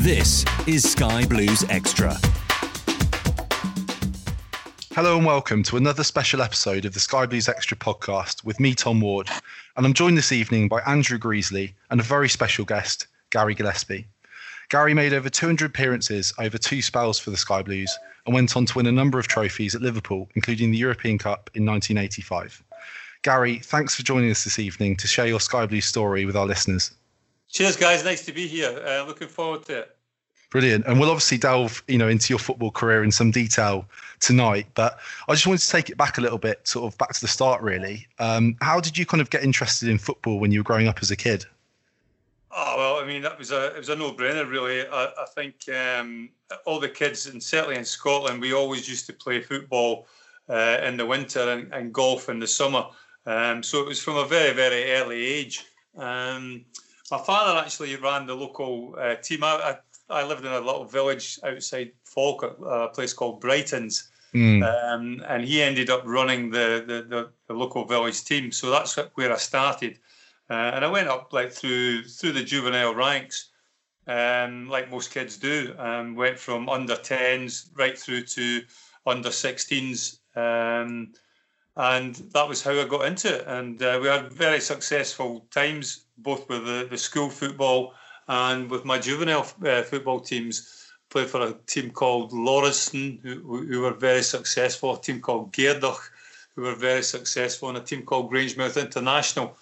This is Sky Blues Extra. Hello and welcome to another special episode of the Sky Blues Extra podcast with me, Tom Ward. And I'm joined this evening by Andrew Greasley and a very special guest, Gary Gillespie. Gary made over 200 appearances over two spells for the Sky Blues and went on to win a number of trophies at Liverpool, including the European Cup in 1985. Gary, thanks for joining us this evening to share your Sky Blues story with our listeners. Cheers, guys. Nice to be here. Uh, looking forward to it. Brilliant. And we'll obviously delve, you know, into your football career in some detail tonight. But I just wanted to take it back a little bit, sort of back to the start, really. Um, how did you kind of get interested in football when you were growing up as a kid? Oh well, I mean that was a it was a no brainer really. I, I think um, all the kids and certainly in Scotland we always used to play football uh, in the winter and, and golf in the summer. Um, so it was from a very very early age. Um, my father actually ran the local uh, team. I, I, I lived in a little village outside Falkirk, a place called Brightons. Um, and he ended up running the, the, the, the local village team. So that's where I started. Uh, and I went up like through through the juvenile ranks, um, like most kids do. Um, went from under 10s right through to under 16s. Um, and that was how I got into it. And uh, we had very successful times, both with the, the school football and with my juvenile uh, football teams. Played for a team called Lauriston, who, who were very successful, a team called Geerdach, who were very successful, and a team called Grangemouth International,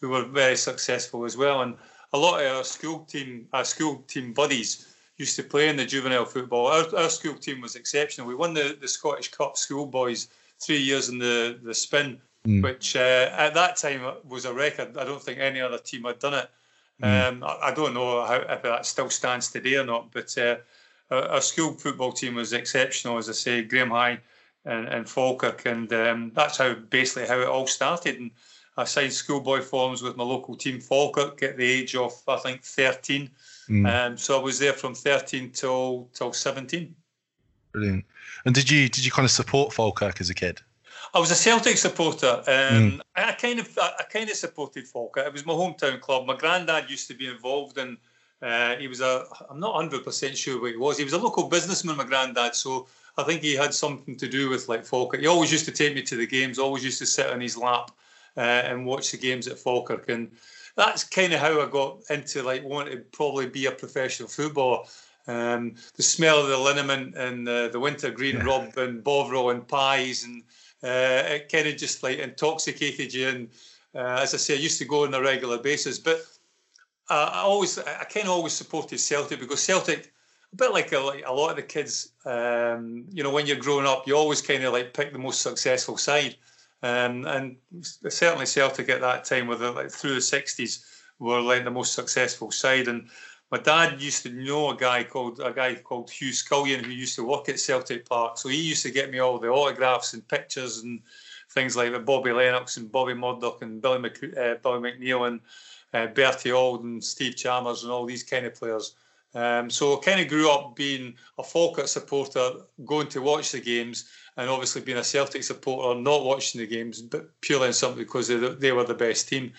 who were very successful as well. And a lot of our school team, our school team buddies, used to play in the juvenile football. Our, our school team was exceptional. We won the, the Scottish Cup school schoolboys three years in the the spin, which uh, at that time was a record. I don't think any other team had done it. Um, I, I don't know how, if that still stands today or not, but uh, our, our school football team was exceptional, as I say, Graeme High and, and Falkirk, and um, that's how basically how it all started. And I signed schoolboy forms with my local team, Falkirk, at the age of I think 13. Um, so I was there from 13 till till 17. Brilliant. And did you did you kind of support Falkirk as a kid? I was a Celtic supporter. Um, I, I kind of I, I kind of supported Falkirk. It was my hometown club. My granddad used to be involved in. Uh, he was a. I'm not 100 percent sure what he was. He was a local businessman. My granddad, so I think he had something to do with like Falkirk. He always used to take me to the games. Always used to sit on his lap uh, and watch the games at Falkirk. And that's kind of how I got into like wanting to probably be a professional footballer. Um, the smell of the liniment and uh, the winter green rub and bovril and pies and uh, it kind of just like intoxicated you. And uh, as I say, I used to go on a regular basis, but I always, I kind of always supported Celtic because Celtic, a bit like a, like a lot of the kids, um, you know, when you're growing up, you always kind of like pick the most successful side. Um, and certainly Celtic at that time, with the, like through the 60s, were like the most successful side. And my dad used to know a guy called a guy called Hugh Scullion who used to work at Celtic Park. So he used to get me all the autographs and pictures and things like that. Bobby Lennox and Bobby Murdoch and Billy, Mc, uh, Billy McNeill and uh, Bertie Auld and Steve Chalmers and all these kind of players. Um, so I kind of grew up being a Falkirk supporter, going to watch the games, and obviously being a Celtic supporter, not watching the games, but purely and simply because they, they were the best team.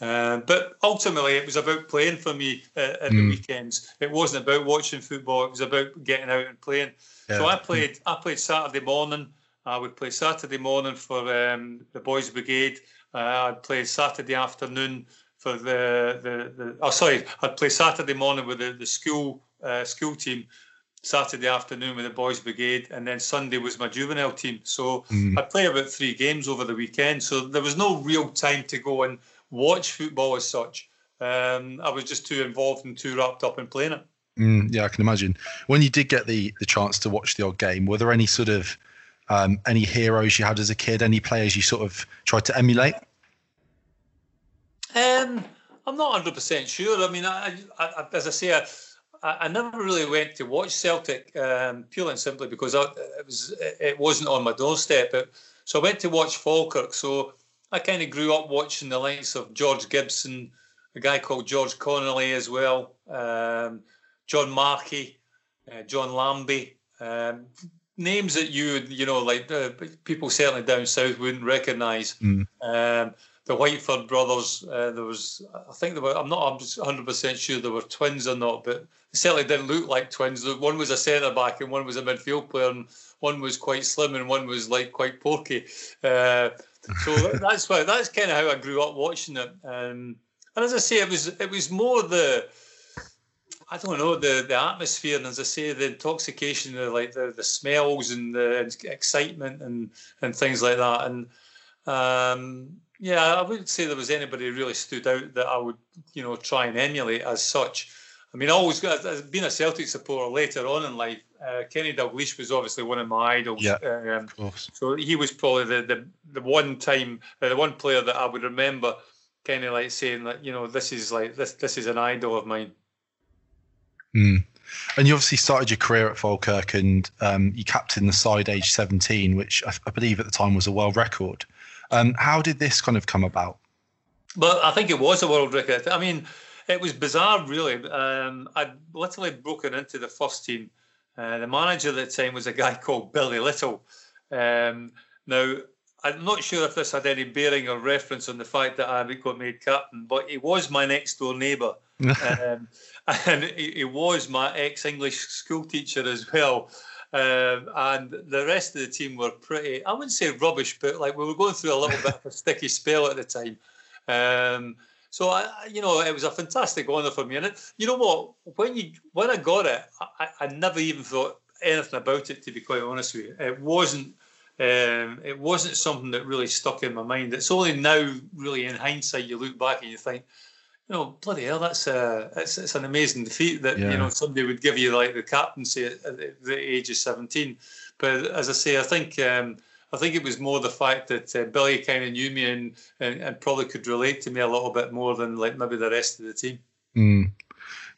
Uh, but ultimately, it was about playing for me uh, at mm. the weekends. It wasn't about watching football. It was about getting out and playing. Yeah. So I played. I played Saturday morning. I would play Saturday morning for um, the Boys Brigade. Uh, I'd play Saturday afternoon for the, the, the oh sorry, I'd play Saturday morning with the, the school uh, school team, Saturday afternoon with the Boys Brigade, and then Sunday was my juvenile team. So mm. I'd play about three games over the weekend. So there was no real time to go and watch football as such. Um, I was just too involved and too wrapped up in playing it. Mm, yeah, I can imagine. When you did get the the chance to watch the odd game, were there any sort of um, any heroes you had as a kid? Any players you sort of tried to emulate? Um, I'm not 100 percent sure. I mean, I, I, as I say, I, I never really went to watch Celtic um, purely and simply because I, it was it wasn't on my doorstep. But, so I went to watch Falkirk. So I kind of grew up watching the likes of George Gibson, a guy called George Connolly as well, um, John Markey, uh, John Lambie, um, names that you would you know like uh, people certainly down south wouldn't recognise. Mm. Um, the Whiteford brothers, uh, there was I think there were I'm not 100 percent sure there were twins or not, but they certainly didn't look like twins. One was a centre back and one was a midfield player, and one was quite slim and one was like quite porky. So that's why that's kind of how I grew up watching it. Um, and as I say, it was it was more the I don't know the the atmosphere, and as I say, the intoxication, the like the, the smells and the excitement and and things like that. And um, yeah, I wouldn't say there was anybody really stood out that I would you know try and emulate as such. I mean, I always as being a Celtic supporter later on in life, uh, Kenny Dalglish was obviously one of my idols. Yeah, um, of course. So he was probably the the, the one time, uh, the one player that I would remember, kind of like saying that you know this is like this this is an idol of mine. Mm. And you obviously started your career at Falkirk, and um, you captained the side age 17, which I, I, believe at the time was a world record. Um, how did this kind of come about? Well, I think it was a world record. I mean, it was bizarre, really. Um, I'd literally broken into the first team. Uh, the manager at the time was a guy called Billy Little. Um, now, I'm not sure if this had any bearing or reference on the fact that I got made captain, but he was my next door neighbour. um, and he, he, was my ex English school teacher as well. Um, and the rest of the team were pretty, I wouldn't say rubbish, but like we were going through a little bit of a sticky spell at the time. Um, so I, you know, it was a fantastic honour for me. And it, you know what? When you when I got it, I, I never even thought anything about it. To be quite honest with you, it wasn't. Um, it wasn't something that really stuck in my mind. It's only now, really, in hindsight, you look back and you think, you know, bloody hell, that's a it's, it's an amazing defeat that yeah. you know somebody would give you like the captaincy at, at the age of seventeen. But as I say, I think um, I think it was more the fact that uh, Billy kind of knew me and, and, and probably could relate to me a little bit more than like maybe the rest of the team. Mm.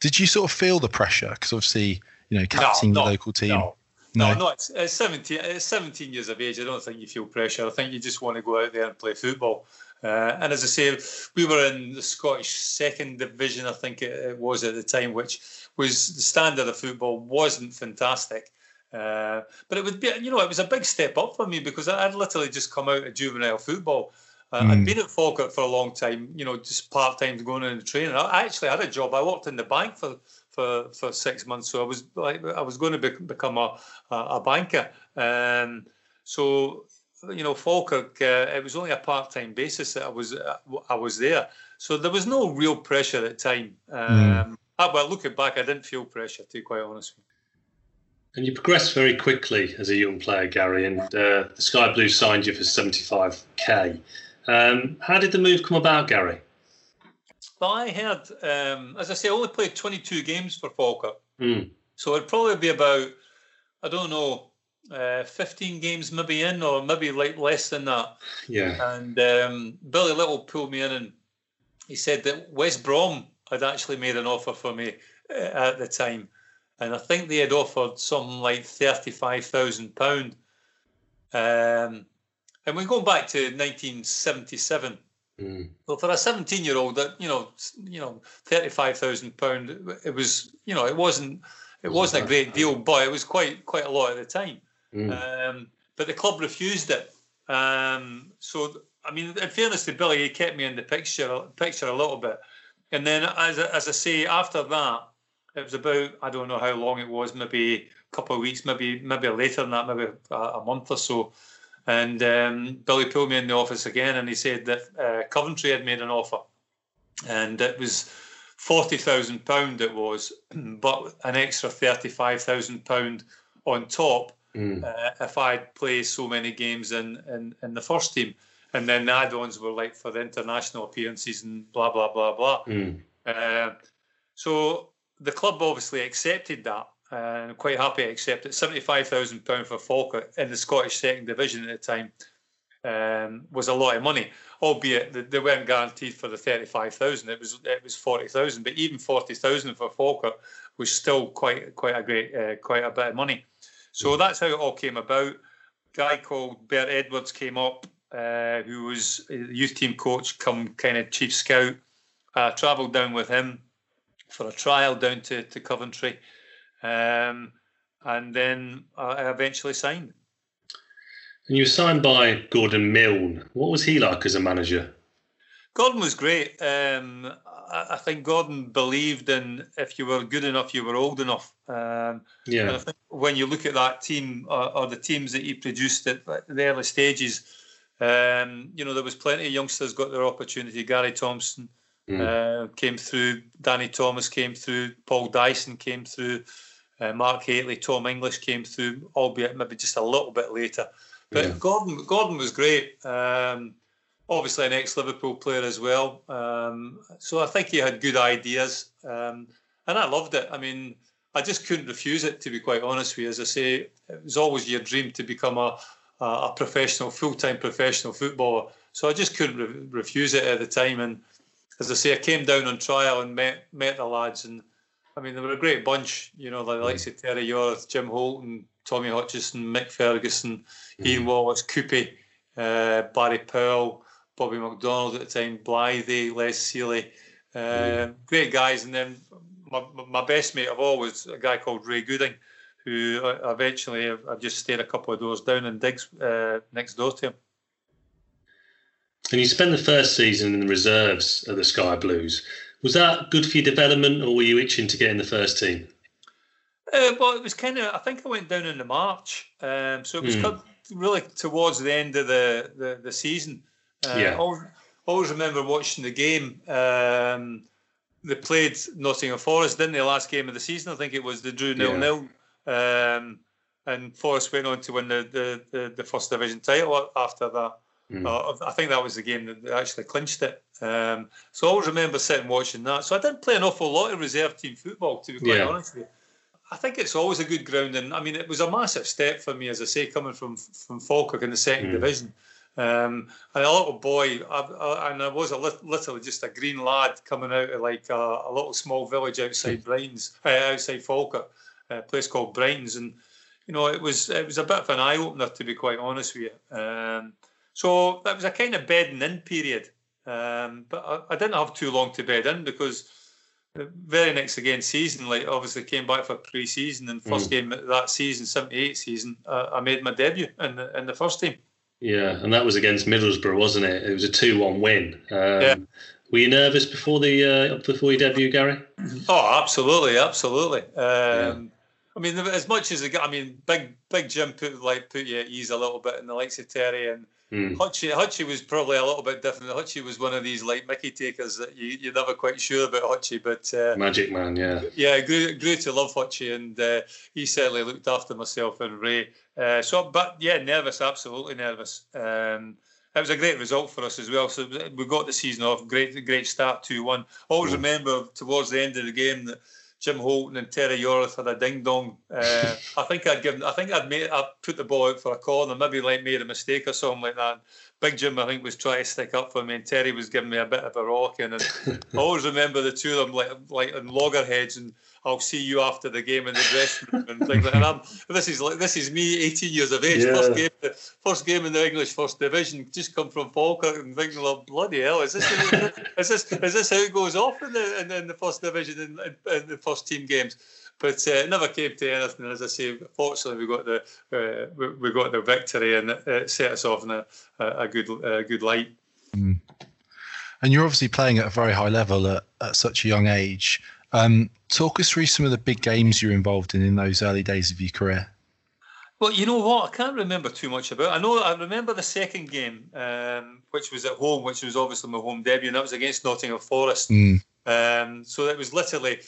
Did you sort of feel the pressure? Because obviously, you know, captaining no, the local team. No. No, no, it's, it's 17, it's 17 years of age. I don't think you feel pressure. I think you just want to go out there and play football. Uh, and as I say, we were in the Scottish second division, I think it, it was at the time, which was the standard of football wasn't fantastic. Uh, but it would be, you know, it was a big step up for me because I'd literally just come out of juvenile football. Uh, mm. I'd hmm. been at Falkirk for a long time, you know, just part time going in the training. I actually had a job. I worked in the bank for, for, for six months, so I was like I was going to be, become a a, banker. Um, so you know, Falkirk, uh, it was only a part time basis that I was I was there. So there was no real pressure at the time. Hmm. Um, mm. well, looking back, I didn't feel pressure, to be quite honest with you. And you progressed very quickly as a young player, Gary, and uh, the Sky Blues signed you for 75k. Um, how did the move come about, Gary? Well, I heard, um, as I say, I only played 22 games for Falkirk. Mm. So it'd probably be about, I don't know, uh, 15 games maybe in, or maybe like less than that. Yeah. And um, Billy Little pulled me in and he said that West Brom had actually made an offer for me at the time, and I think they had offered something like thirty-five thousand pound. Um, and we're going back to 1977. Mm. Well, for a 17-year-old, that you know, you know, thirty-five thousand pound, it was, you know, it wasn't, it wasn't a great deal, but it was quite, quite a lot at the time. Mm. Um, but the club refused it. Um, so, I mean, in fairness to Billy, he kept me in the picture, picture a little bit. And then, as as I say, after that, it was about I don't know how long it was, maybe a couple of weeks, maybe maybe later than that, maybe a, a month or so. And um, Billy pulled me in the office again, and he said that uh, Coventry had made an offer, and it was forty thousand pound. It was, but an extra thirty-five thousand pound on top mm. uh, if I'd played so many games in, in in the first team. And then the add-ons were like for the international appearances and blah blah blah blah. Mm. Uh, so the club obviously accepted that and quite happy to accept it. Seventy-five thousand pound for Falkirk in the Scottish Second Division at the time um, was a lot of money, albeit they weren't guaranteed for the thirty-five thousand. It was it was forty thousand, but even forty thousand for Falkirk was still quite quite a great uh, quite a bit of money. So that's how it all came about. Guy called Bert Edwards came up, uh, who was the youth team coach, come kind of chief scout. I travelled down with him for a trial down to, to Coventry. Um, and then I eventually signed. And you were signed by Gordon Milne. What was he like as a manager? Gordon was great. Um, I, I, think Gordon believed in if you were good enough, you were old enough. Um, yeah. when you look at that team or, or, the teams that he produced at the early stages, um, you know there was plenty of youngsters got their opportunity. Gary Thompson mm. uh, came through. Danny Thomas came through. Paul Dyson came through. Uh, Mark Hateley, Tom English came through, albeit maybe just a little bit later. But yeah. Gordon, Gordon was great. Um, obviously, an ex-Liverpool player as well. Um, so I think he had good ideas, um, and I loved it. I mean, I just couldn't refuse it. To be quite honest with you, as I say, it was always your dream to become a a professional, full-time professional footballer. So I just couldn't re- refuse it at the time. And as I say, I came down on trial and met met the lads, and I mean, they were a great bunch, you know, the likes of Terry Yorath, Jim Holton, Tommy Hutchison, Mick Ferguson, mm-hmm. Ian Wallace, Coopy, uh, Barry Powell, Bobby McDonald at the time, Blyth, Les Sealey. Uh, mm-hmm. Great guys. And then my, my best mate of all was a guy called Ray Gooding, who eventually I've just stayed a couple of doors down in digs uh, next door to him. And you spent the first season in the reserves of the Sky Blues. Was that good for your development, or were you itching to get in the first team? Uh, well, it was kind of. I think I went down in the March, um, so it was mm. really towards the end of the the, the season. Uh, yeah. Always, always remember watching the game. Um, they played Nottingham Forest, didn't they? Last game of the season, I think it was. They drew nil nil, um, and Forest went on to win the, the, the, the first division title after that. Mm. Uh, I think that was the game that actually clinched it. Um, so I always remember sitting watching that. So I didn't play an awful lot of reserve team football, to be quite yeah. honest with you. I think it's always a good ground, and I mean, it was a massive step for me, as I say, coming from from Falkirk in the second mm. division. Um, and a little boy, I, I, and I was a li- literally just a green lad coming out of like a, a little small village outside Brightons, uh, outside Falkirk, a place called Brightons, and you know, it was it was a bit of an eye opener to be quite honest with you. Um, so that was a kind of bedding in period. Um, but I, I, didn't have too long to bed in because the very next again season, like obviously came back for pre-season and first mm. game that season, '78 season, uh, I made my debut in the in the first team. Yeah, and that was against Middlesbrough, wasn't it? It was a two-one win. Um, yeah. Were you nervous before the uh, before you debut, Gary? Oh, absolutely, absolutely. Um, yeah. I mean, as much as I got I mean, big big Jim put like put you at ease a little bit in the likes of Terry and Mm. Hutchie, Hutchie was probably a little bit different. Hutchie was one of these like Mickey takers that you, you're never quite sure about Hutchie, but uh, Magic Man, yeah, yeah, grew, grew to love Hutchie, and uh, he certainly looked after myself and Ray. Uh, so, but yeah, nervous, absolutely nervous. Um, it was a great result for us as well. So we got the season off great, great start two one. Always mm. remember towards the end of the game that Jim Holton and Terry Yorath had a ding dong. Uh, I think I'd given, I think I'd made, I put the ball out for a corner, maybe like made a mistake or something like that. Big Jim, I think, was trying to stick up for me, and Terry was giving me a bit of a rock. And, I always remember the two of them like like on loggerheads, and I'll see you after the game in the dressing room and things like that. this is like this is me, 18 years of age, yeah. first game, first game in the English First Division, just come from Falkirk and thinking, well, bloody hell, is this is this is this how it goes off in the in, in the First Division in, in, in, the first team games? But uh, it never came to anything. As I say, fortunately, we got the uh, we, we, got the victory and it set us off in a, a good a good light. Mm. And you're obviously playing at a very high level at, at such a young age. Um, talk us through some of the big games you're involved in in those early days of your career. Well, you know what? I can't remember too much about. I know I remember the second game, um, which was at home, which was obviously my home debut, and that was against Nottingham Forest. Mm. Um, so it was literally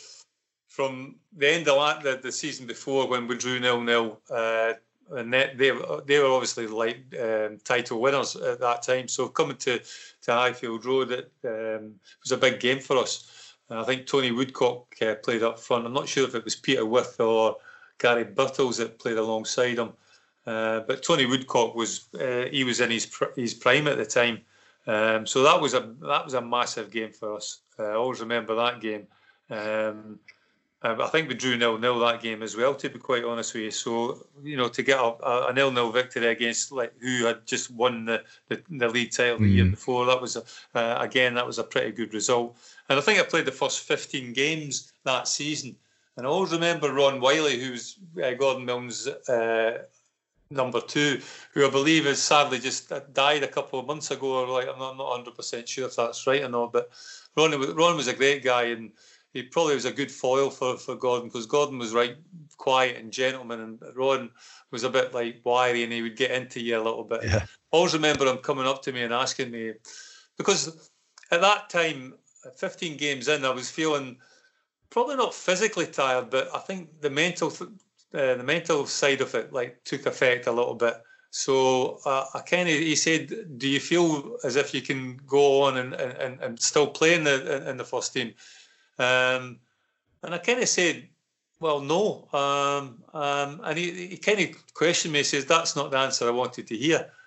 from the end of the, the season before when we drew nil nil. Uh, and they, they they were obviously like um, title winners at that time. So coming to to Highfield Road, it um, was a big game for us. I think Tony Woodcock uh, played up front. I'm not sure if it was Peter Withe or Gary Birtles that played alongside him. Uh, but Tony Woodcock was uh, he was in his his prime at the time, um, so that was a that was a massive game for us. Uh, I always remember that game. Um, uh, I think we drew nil nil that game as well. To be quite honest with you, so you know to get a, a nil nil victory against like who had just won the the, the league title the mm. year before, that was a, uh, again that was a pretty good result. And I think I played the first 15 games that season. And I always remember Ron Wylie, who's uh, Gordon Milne's uh, number two, who I believe has sadly just died a couple of months ago. Or like I'm not, not 100% sure if that's right or not, but Ron, Ron was a great guy and he probably was a good foil for, for Gordon because Gordon was right quiet and gentleman, and Ron was a bit like wiry and he would get into you a little bit. Yeah. I always remember him coming up to me and asking me because at that time, 15 games in, I was feeling probably not physically tired, but I think the mental uh, the mental side of it like took effect a little bit. So uh, I kind of he said, "Do you feel as if you can go on and, and, and still play in the in the first team?" Um, and I kind of said, well, no. Um, um, and he, he kind of questioned me, says, that's not the answer I wanted to hear.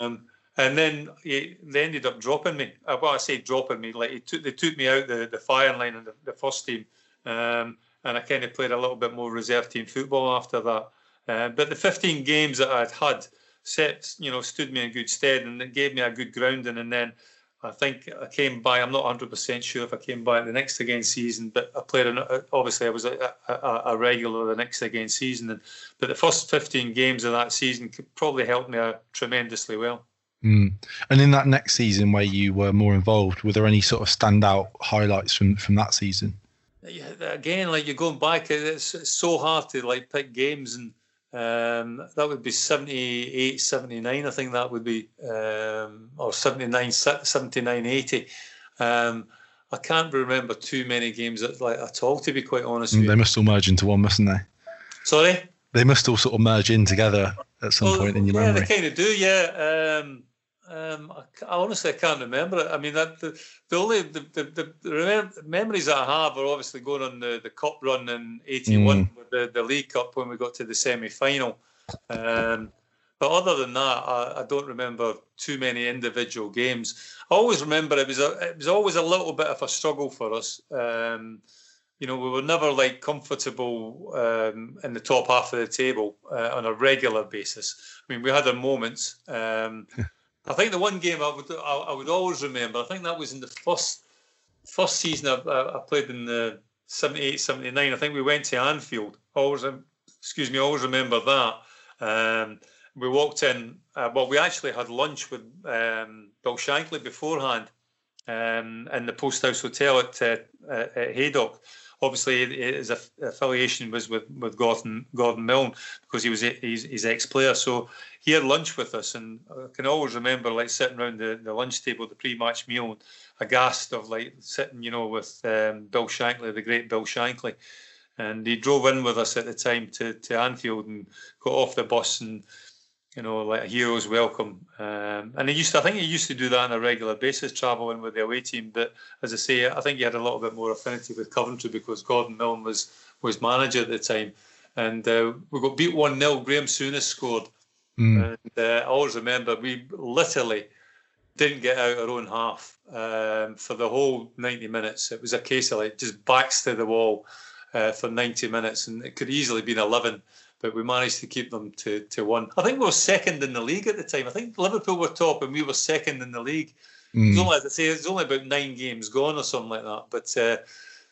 Um, and then he, they ended up dropping me. Uh, well, I say dropping me, like he took, they took me out the, the firing line and the, the first team. Um, and I kind of played a little bit more reserve team football after that. Uh, but the 15 games that I'd had set, you know, stood me in good stead and it gave me a good grounding. And then I think I came by. I'm not 100 percent sure if I came by the next again season, but I played. An, obviously, I was a, a, a, regular the next again season, and but the first 15 games of that season probably helped me out tremendously well. Mm. And in that next season, where you were more involved, were there any sort of standout highlights from from that season? Yeah, again, like you're going back, it's, it's so hard to like pick games and um, that would be 78, 79, I think that would be, um, or 79, 79, 80. Um, I can't remember too many games at, like, at all, to be quite honest. Mm, they must all merge into one, mustn't they? Sorry? They must all sort of merge in together at some well, point in your yeah, memory. Yeah, they kind of do, yeah. Um, um, I, I, honestly I can't remember it. I mean, that, the, the only the, the, the, memories I have are obviously going on the, the cup run in '81 mm. with the, the League Cup when we got to the semi final. Um, but other than that, I, I, don't remember too many individual games. I always remember it was a, it was always a little bit of a struggle for us. Um, you know, we were never like comfortable um, in the top half of the table uh, on a regular basis. I mean, we had our moments. Um, I think the one game I would I, would always remember. I think that was in the first first season I, I played in the 78, 79. I think we went to Anfield. Always, excuse me, I always remember that. Um, we walked in. Uh, well, we actually had lunch with um, Bill Shankly beforehand um, in the Post House Hotel at, uh, at Haydock obviously his affiliation was with, with Gordon Gordon Milne because he was he's, his ex player. So he had lunch with us, and I can always remember like sitting around the, the lunch table, the pre-match meal, aghast of like sitting, you know, with um, Bill Shankly, the great Bill Shankly, and he drove in with us at the time to to Anfield and got off the bus and you know, like a hero's welcome. Um, and he used to, I think he used to do that on a regular basis, travelling with the away team. But as I say, I think he had a little bit more affinity with Coventry because Gordon Milne was was manager at the time. And uh, we got beat 1 0. Graham Souness scored. Mm. And uh, I always remember we literally didn't get out our own half um, for the whole 90 minutes. It was a case of like just backs to the wall. uh, for 90 minutes, and it could easily been 11 but we managed to keep them to, to one. I think we were second in the league at the time. I think Liverpool were top and we were second in the league. Mm. It was only, as I say, it was only about nine games gone or something like that. But uh,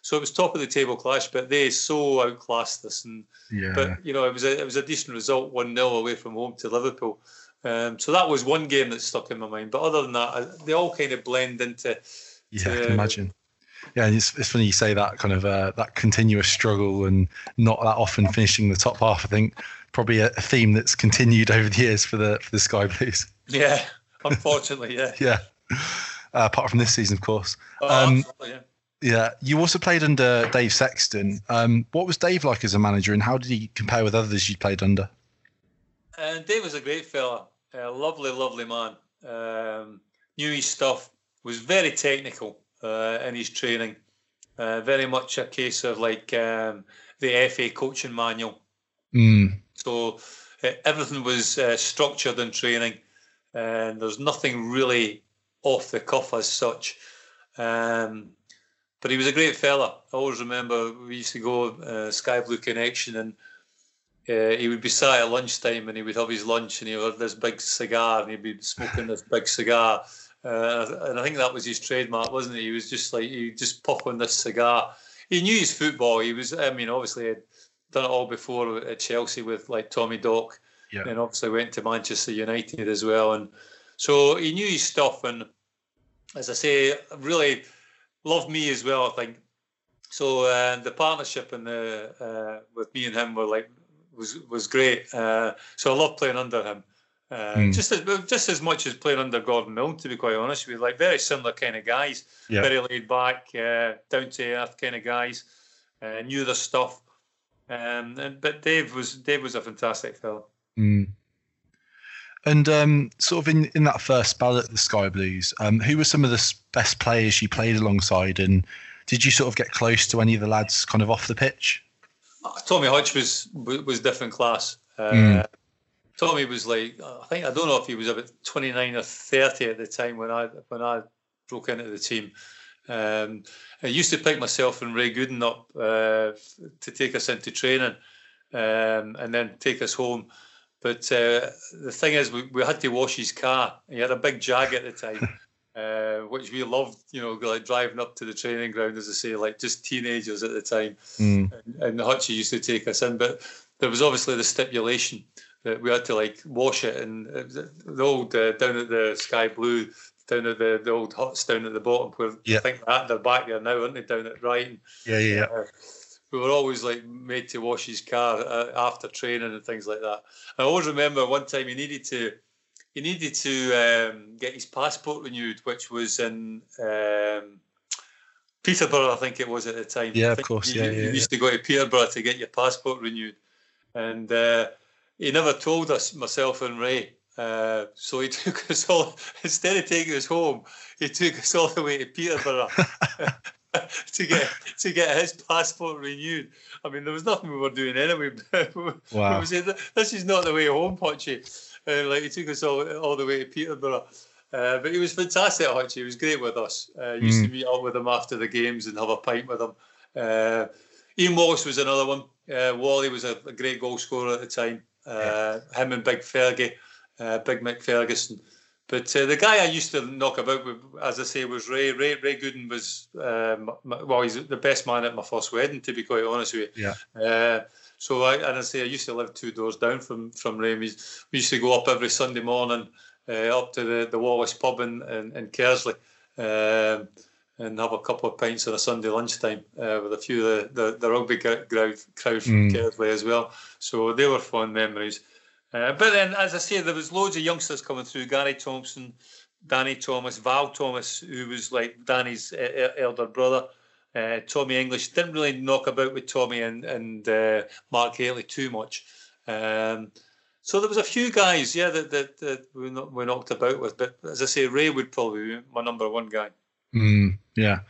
so it was top of the table clash, but they so outclassed us. And yeah. but you know it was a it was a decent result, one 0 away from home to Liverpool. Um, so that was one game that stuck in my mind. But other than that, they all kind of blend into. Yeah, to, I can imagine yeah, it's, it's funny you say that kind of uh, that continuous struggle and not that often finishing the top half. I think probably a, a, theme that's continued over the years for the for the Sky Blues. Yeah, unfortunately, yeah. yeah. Uh, apart from this season, of course. Oh, um, yeah. Yeah, you also played under Dave Sexton. Um, what was Dave like as a manager, and how did he compare with others you played under? Uh, Dave was a great fella, a lovely, lovely man. Um, knew his stuff, was very technical uh, in his training. Uh, very much a case of like um, the FA coaching manual. Mm. So uh, everything was uh, structured in training, and there's nothing really off the cuff as such. Um, but he was a great fella. I always remember we used to go uh, Sky Blue Connexion, and uh, he would be sat at lunchtime, and he would have his lunch, and he would have this big cigar, and he'd be smoking this big cigar, uh, and I think that was his trademark, wasn't it? He was just like he just on this cigar. He knew his football. He was, I mean, obviously had done it all before at Chelsea with like Tommy Dock, yeah. and obviously went to Manchester United as well. And so he knew his stuff. And as I say, really loved me as well. I think so. Uh, the partnership and the uh, with me and him were like was was great. Uh, so I love playing under him. Uh, mm. Just as just as much as playing under Gordon Milne, to be quite honest with you, like very similar kind of guys, yeah. very laid back, uh, down to earth kind of guys, uh, knew their stuff. Um, and, but Dave was Dave was a fantastic fellow. Mm. And um, sort of in, in that first spell at the Sky Blues, um, who were some of the best players you played alongside, and did you sort of get close to any of the lads kind of off the pitch? Uh, Tommy Hodge was was different class. Uh, mm. Tommy was like, I think I don't know if he was about 29 or 30 at the time when I when I broke into the team. Um, I used to pick myself and Ray Gooding up uh, to take us into training um, and then take us home. But uh, the thing is, we, we had to wash his car. He had a big Jag at the time, uh, which we loved, you know, like driving up to the training ground, as I say, like just teenagers at the time. Mm. And, and Hutchie used to take us in. But there was obviously the stipulation that we had to like wash it and the old uh, down at the sky blue down at the, the old huts down at the bottom where yeah. I think that they're back there now, aren't they? Down at Ryton. Yeah, yeah. yeah. Uh, we were always like made to wash his car uh, after training and things like that. I always remember one time he needed to he needed to um, get his passport renewed, which was in um, Peterborough, I think it was at the time. Yeah, of course. You, yeah, yeah, you used to go to Peterborough to get your passport renewed, and uh, he never told us, myself and Ray. Uh, so he took us all, instead of taking us home, he took us all the way to Peterborough to get to get his passport renewed. I mean, there was nothing we were doing anyway. wow. we said, this is not the way home, Hutchie. And like he took us all, all the way to Peterborough. Uh, but he was fantastic, Hutchie. He was great with us. Uh, used mm. to meet up with him after the games and have a pint with him. Uh, Ian Wallace was another one. Uh, Wally was a, a, great goal scorer at the time. Uh, him and Big Fergie, uh, Big Mick Ferguson. But uh, the guy I used to knock about, with, as I say, was Ray. Ray, Ray Gooding was, um, well, he's the best man at my first wedding, to be quite honest with you. Yeah. Uh, so I, and I say I used to live two doors down from from Ray. We used to go up every Sunday morning uh, up to the, the Wallace pub in, in, in Keresley. Um, and have a couple of pints on a Sunday lunchtime uh, with a few of the, the, the rugby crowd, crowd from mm. As well. So they were fond memories. Uh, but then, as I say, there was loads of youngsters coming through. Gary Thompson, Danny Thomas, Val Thomas, who was like Danny's elder brother. Uh, Tommy English didn't really knock about with Tommy and, and uh, Mark Hateley too much. Um, so there was a few guys, yeah, that, that, that we, we knocked about with. But as I say, Ray would probably be my number one guy. Mm, yeah,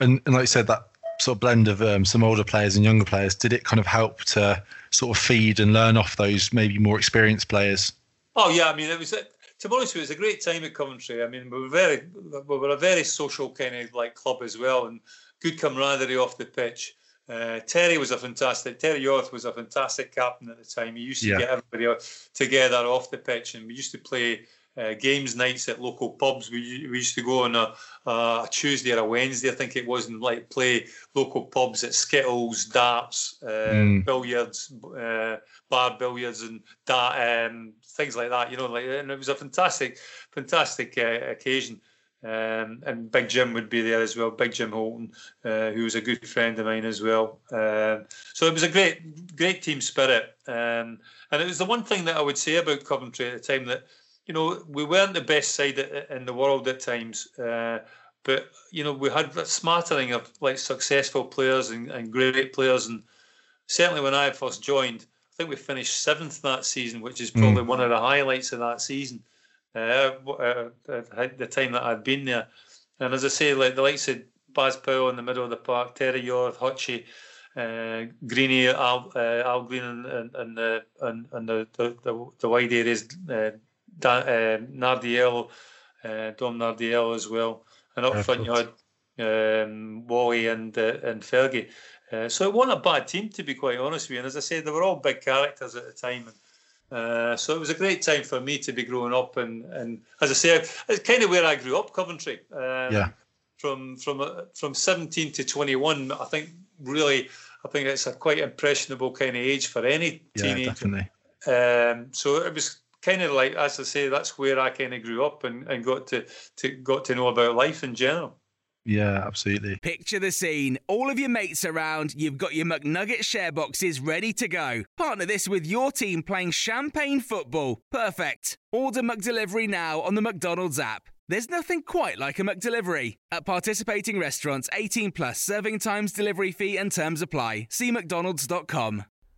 and and like you said, that sort of blend of um, some older players and younger players, did it kind of help to sort of feed and learn off those maybe more experienced players? Oh yeah, I mean it was to be honest with you, it was a great time at Coventry. I mean we were very we were a very social kind of like club as well, and good camaraderie off the pitch. Uh, Terry was a fantastic. Terry Yorath was a fantastic captain at the time. He used to Yeah. get everybody together off the pitch, and we used to play uh, games nights at local pubs. We, we used to go on a, a Tuesday or a Wednesday, I think it was, and like play local pubs at Skittles, darts, uh, Mm. billiards, uh, bar billiards, and that, um, things like that. You know, like and it was a fantastic, fantastic uh, occasion. Um, and Big Jim would be there as well. Big Jim Holton, uh, who was a good friend of mine as well. Um, so it was a great, great team spirit. Um, and it was the one thing that I would say about Coventry at the time that, you know, we weren't the best side in the world at times, uh, but you know we had a smattering of like successful players and, and great players. And certainly when I first joined, I think we finished seventh that season, which is probably one of the highlights of that season. Uh, uh, the time that I'd been there, and as I say, like the likes of Baz Powell in the middle of the park, Terry Yorath, Hutchie, uh, Greeny, Al, uh, Al Green, and and and the and, and the, the, the the wide areas, uh, da, uh, Nardiello, uh, Don Nardiello as well, and up front you had um, Wally and uh, and Fergie. Uh, so it wasn't a bad team to be quite honest with you. And as I said, they were all big characters at the time. And, uh, so it was a great time for me to be growing up, and, and as I say, it's kind of where I grew up, Coventry. Um, Yeah. From from uh, from 17 to 21, I think really, I think it's a quite impressionable kind of age for any Yeah, teenager. definitely. Um, so it was kind of like, as I say, that's where I kind of grew up and, and got to, to got to know about life in general. Yeah, absolutely. Picture the scene. All of your mates around, you've got your McNugget share boxes ready to go. Partner this with your team playing champagne football. Perfect. Order McDelivery now on the McDonald's app. There's nothing quite like a McDelivery. At participating restaurants, 18 plus serving times, delivery fee, and terms apply. See McDonald's.com.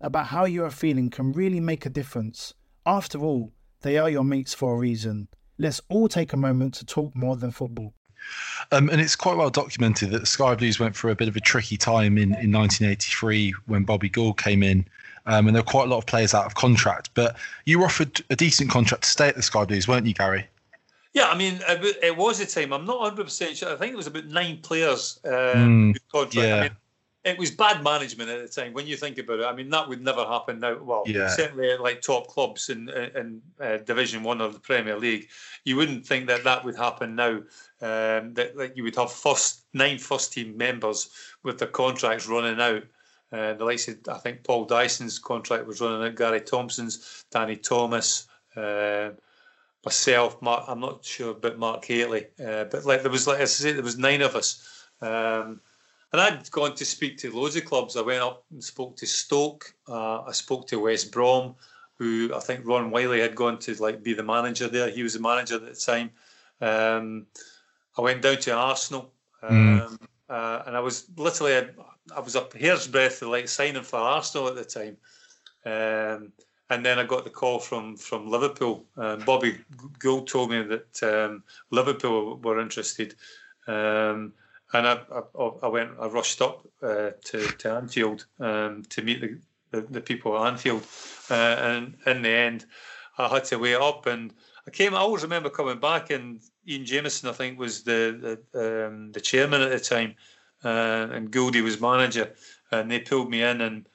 about how you are feeling can really make a difference. After all, they are your mates for a reason. Let's all take a moment to talk more than football. Um, and it's quite well documented that the Sky Blues went through a bit of a tricky time in, in 1983 when Bobby Gould came in. Um, and there were quite a lot of players out of contract. But you were offered a decent contract to stay at the Sky Blues, weren't you, Gary? Yeah, I mean, it, it was a time. I'm not 100 percent sure. I think it was about nine players um, Mm, contract. yeah. I mean, it was bad management at the time. When you think about it, I mean, that would never happen now. Well, Yeah. certainly at like top clubs in in uh, Division One of the Premier League, you wouldn't think that that would happen now. Um, that, that you would have first nine first team members with their contracts running out. Uh, the likes of, I think Paul Dyson's contract was running out. Gary Thompson's, Danny Thomas. Uh, myself, Mark, I'm not sure about Mark Hateley, uh, but like there was, like I say, there was nine of us, um, and I'd gone to speak to loads of clubs. I went up and spoke to Stoke. Uh, I spoke to West Brom, who I think Ron Wylie had gone to like be the manager there. He was the manager at the time. Um, I went down to Arsenal, um, uh, and I was literally I was a hair's breadth of like signing for Arsenal at the time. Um, and then I got the call from from Liverpool. Um, Bobby Gould told me that um, Liverpool were interested, um, and I, I, I went. I rushed up uh, to to Anfield um, to meet the, the, the people at Anfield, uh, and in the end, I had to wait up. And I came. I always remember coming back, and Ian Jamieson, I think, was the the, um, the chairman at the time, uh, and Goldie was manager, and they pulled me in and.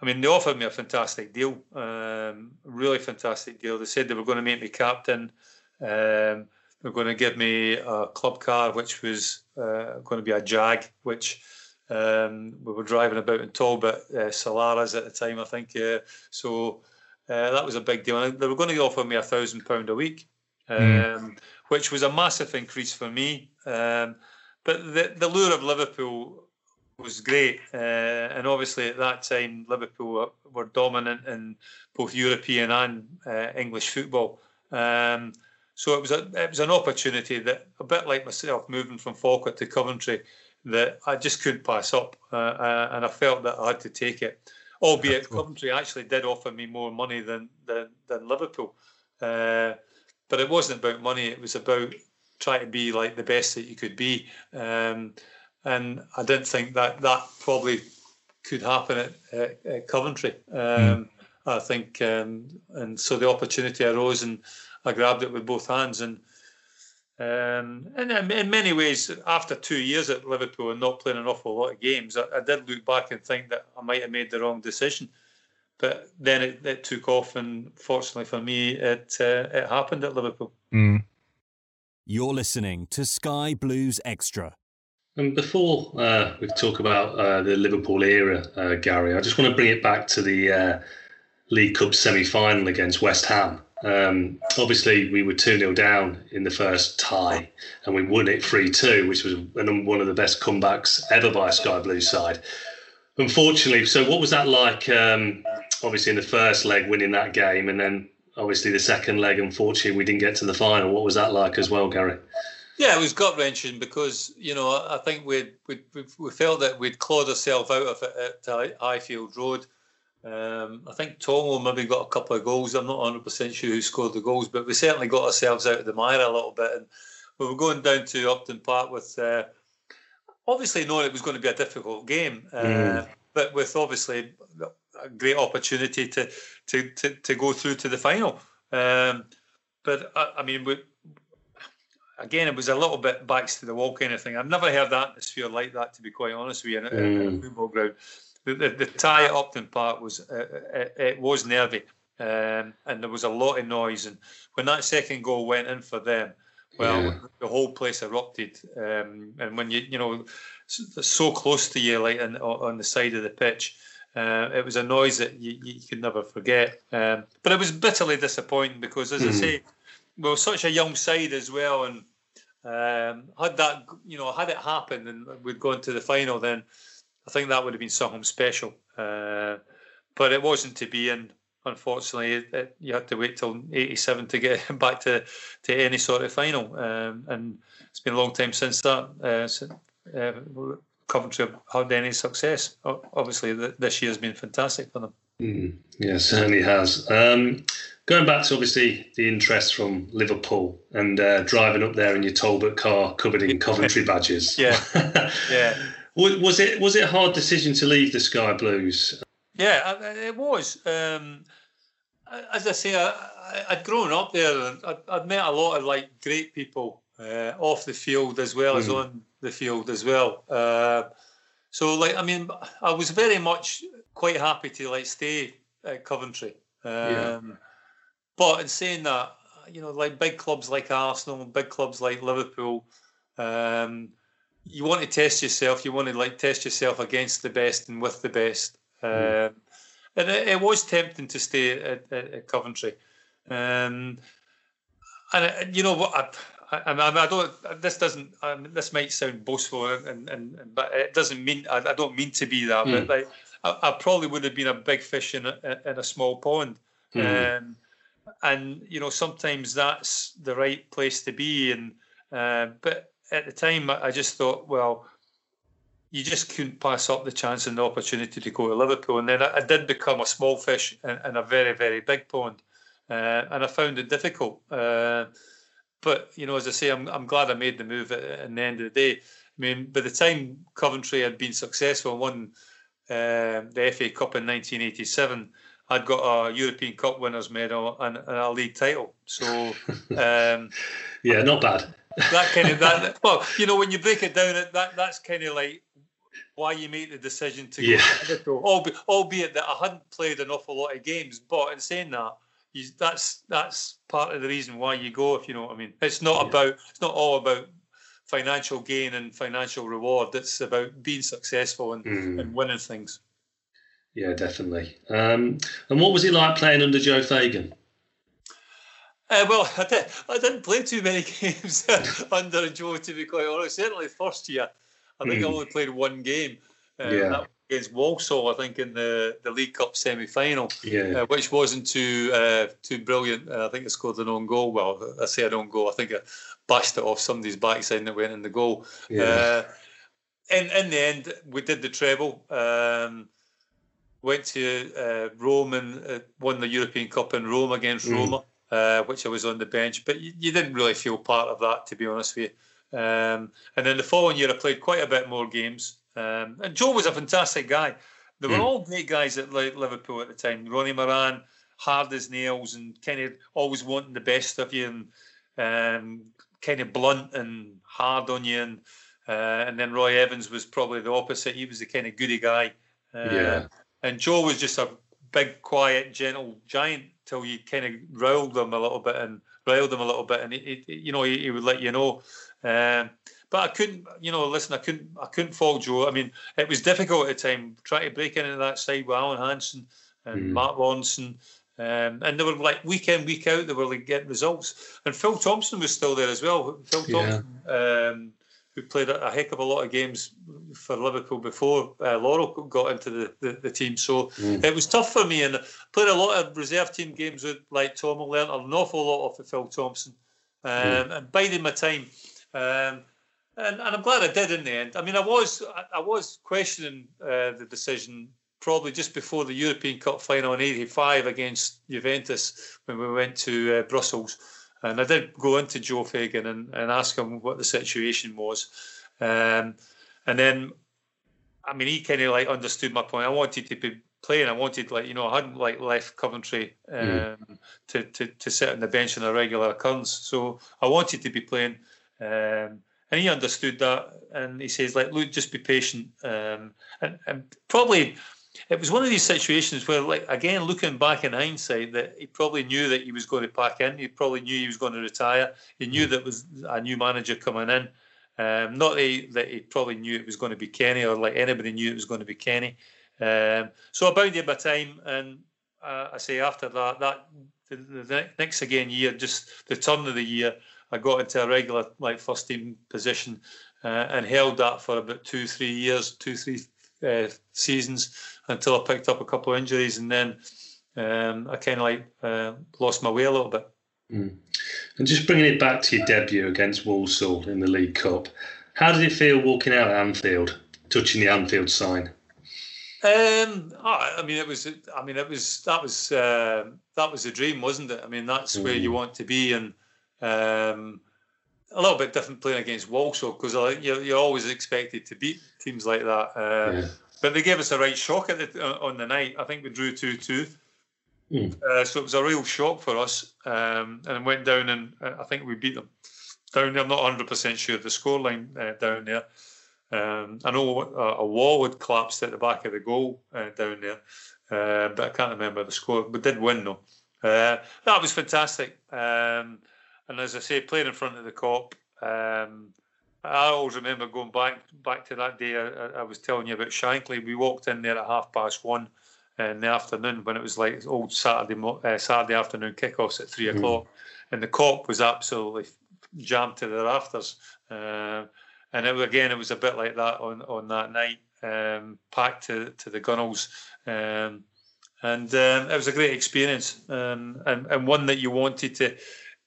I mean, they offered me a fantastic deal, um, really fantastic deal. They said they were going to make me captain. Um, they were going to give me a club car, which was uh, going to be a Jag, which um, we were driving about in Talbot, uh, Solaras at the time, I think. Yeah. So uh, that was a big deal. And they were going to offer me a thousand pound a week, um, Mm. which was a massive increase for me. Um, but the, the lure of Liverpool was great, uh, and obviously at that time Liverpool were, were dominant in both European and uh, English football. Um, so it was a it was an opportunity that a bit like myself moving from Falkirk to Coventry that I just couldn't pass up, uh, uh, and I felt that I had to take it. albeit Coventry actually did offer me more money than than, than Liverpool. Uh, but it wasn't about money. It was about trying to be like the best that you could be. Um, and I didn't think that that probably could happen at, at, at Coventry. Um, mm. I think, um, and so the opportunity arose, and I grabbed it with both hands. And um, and in many ways, after two years at Liverpool and not playing an awful lot of games, I, I did look back and think that I might have made the wrong decision. But then it, it took off, and fortunately for me, it uh, it happened at Liverpool. Mm. You're listening to Sky Blues Extra. And before uh, we talk about uh, the Liverpool era, uh, Gary, I just want to bring it back to the uh, League Cup semi final against West Ham. Um, obviously, we were 2 0 down in the first tie and we won it 3 2, which was one of the best comebacks ever by a Sky Blue side. Unfortunately, so what was that like? Um, obviously, in the first leg, winning that game, and then obviously the second leg, unfortunately, we didn't get to the final. What was that like as well, Gary? Yeah, it was gut wrenching because you know I think we we we felt that we'd clawed ourselves out of it at Highfield Road. Um, I think Tomo maybe got a couple of goals. I'm not 100 percent sure who scored the goals, but we certainly got ourselves out of the mire a little bit. And we were going down to Upton Park with uh, obviously knowing it was going to be a difficult game, uh, mm. but with obviously a great opportunity to to to, to go through to the final. Um, but I, I mean, we, again, it was a little bit backs to the wall kind of thing. I've never heard that atmosphere like that, to be quite honest with you, in, mm. in a mm. football ground. The, the, the, tie at Upton Park was uh, it, uh, it, was nervy, um, and there was a lot of noise. And when that second goal went in for them, well, yeah. the whole place erupted. Um, and when you you know so close to you, like on, on the side of the pitch, uh, it was a noise that you, you could never forget. Um, but it was bitterly disappointing because, as mm. I say, we were such a young side as well, and um, had that you know had it happened and we'd gone to the final, then I think that would have been something special. Uh, but it wasn't to be, and unfortunately, it, it, you had to wait till '87 to get back to to any sort of final. Um, and it's been a long time since that. Uh, since, uh, Coventry have had any success. Obviously, this year has been fantastic for them. Mm, yeah, certainly has. Um, going back to obviously the interest from Liverpool and uh, driving up there in your Talbot car covered in Coventry badges. Yeah, yeah. Was it was it a hard decision to leave the Sky Blues? Yeah, it was. Um, as I say, I, would grown up there and I'd, I'd, met a lot of like great people uh, off the field as well mm. as hmm. on the field as well. Uh, so, like, I mean, I was very much quite happy to like stay at Coventry. Um, yeah. But in saying that, you know, like big clubs like Arsenal, big clubs like Liverpool, um, you want to test yourself. You want to like test yourself against the best and with the best. Mm. Um, and it, it, was tempting to stay at, at, at Coventry. Um, and uh, you know what? I, I, I, I don't. This doesn't. this might sound boastful, and, and, and but it doesn't mean. I, I don't mean to be that. Mm. But hmm. like, I, I, probably would have been a big fish in a, in a small pond. Mm. Um, and you know, sometimes that's the right place to be. And uh, but at the time, I just thought, well, you just couldn't pass up the chance and the opportunity to go to Liverpool. And then I, I did become a small fish in, in, a very, very big pond, uh, and I found it difficult. Uh, but you know, as I say, I'm I'm glad I made the move at, at, the end of the day. I mean, by the time Coventry had been successful and won uh, the FA Cup in 1987, I'd got a European Cup winners medal and, and a league title. So, um, yeah, not bad. That kind of that. Well, you know, when you break it down, that that's kind of like why you make the decision to yeah. go. Albeit, albeit that I hadn't played an awful lot of games, but in saying that, you, that's that's part of the reason why you go. If you know what I mean, it's not yeah. about it's not all about financial gain and financial reward. It's about being successful and, mm. and winning things. Yeah, definitely. Um, and what was it like playing under Joe Fagan? Uh, well, I, did, I didn't play too many games under Joe, to be quite honest. Certainly, first year, I think mm. I hmm. only played one game. Uh, yeah. against Walsall, I think, in the, the League Cup semi final, yeah. uh, which wasn't too uh, too brilliant. Uh, I think I scored an own goal. Well, I say an own goal. I think I bashed it off somebody's backside and it went in the goal. Yeah. Uh, in, in the end, we did the treble. Um, went to uh, Rome and uh, won the European Cup in Rome against mm. Roma, uh, which I was on the bench. But you, you, didn't really feel part of that, to be honest with you. Um, and then the following year, I played quite a bit more games. Um, and Joe was a fantastic guy. They were mm. all great guys at Liverpool at the time. Ronnie Moran, hard as nails, and kind of always wanting the best of you, and um, kind of blunt and hard on you. And uh, and then Roy Evans was probably the opposite. He was the kind of goody guy. Uh, yeah. And Joe was just a big, quiet, gentle giant till you kind of riled them a little bit and riled them a little bit, and he, he you know he, he, would let you know. Um, but I couldn't, you know, listen. I couldn't, I couldn't fall Joe. I mean, it was difficult at the time trying to break into that side with Alan Hansen and mm. Mark Lawrenson. Um, and they were like week in, week out, they were like getting results. And Phil Thompson was still there as well. Phil Thompson, yeah. um, who played a, heck of a lot of games for Liverpool before uh, Lawro got into the, the, the team. So mm. it was tough for me, and played a lot of reserve team games with like Tom. I learned an awful lot off of Phil Thompson, um, mm. and biding my time. Um, and, and I'm glad I did in the end. I mean, I was I, I was questioning uh, the decision probably just before the European Cup final in '85 against Juventus when we went to uh, Brussels. And I did go into Joe Fagan and, and ask him what the situation was. Um, and then, I mean, he kind of like understood my point. I wanted to be playing. I wanted like you know I hadn't like left Coventry um, mm. to, to to sit on the bench on a regular occurrence. So I wanted to be playing, um, and he understood that. And he says like, look, just be patient. Um, and and probably it was one of these situations where, like again, looking back in hindsight, that he probably knew that he was going to pack in. He probably knew he was going to retire. He knew that was a new manager coming in. Um, not that he, that he, probably knew it was going to be Kenny, or like anybody knew it was going to be Kenny. Um, so I bided my time, and uh, I say after that, that the, the, next again year, just the turn of the year, I got into a regular like first team position uh, and held that for about two, three years, two, three uh, seasons until I picked up a couple of injuries, and then um, I kind of like uh, lost my way a little bit. Mm. And just bringing it back to your debut against Walsall in the League Cup, how did it feel walking out at Anfield, touching the Anfield sign? Um, I mean, it was. I mean, it was. That was. Uh, that was a dream, wasn't it? I mean, that's mm. where you hmm. want to be, and um, a little bit different playing against Walsall because uh, you're, you're, always expected to beat teams like that. Uh, yeah. But they gave us a right shock at the, uh, on the night. I think we drew 2 2. Mm. Uh, so it was a real shock for us. Um, and went down and uh, I think we beat them down there. I'm not 100% sure of the scoreline uh, down there. Um, I know a, a, wall had collapsed at the back of the goal uh, down there, uh, but I can't remember the score. We did win though. that was fantastic. Um, and as I say, playing in front of the Kop, um, I always remember going back back to that day I, I, was telling you about Shankly. We walked in there at half past one in the afternoon when it was like old Saturday uh, Saturday afternoon kickoffs at three mm. o'clock, and the Kop was absolutely jammed to the rafters. Uh, and it, again, it was a bit like that on on that night, um, packed to to the gunnels. Um, and um, it was a great experience, um, and and one that you wanted to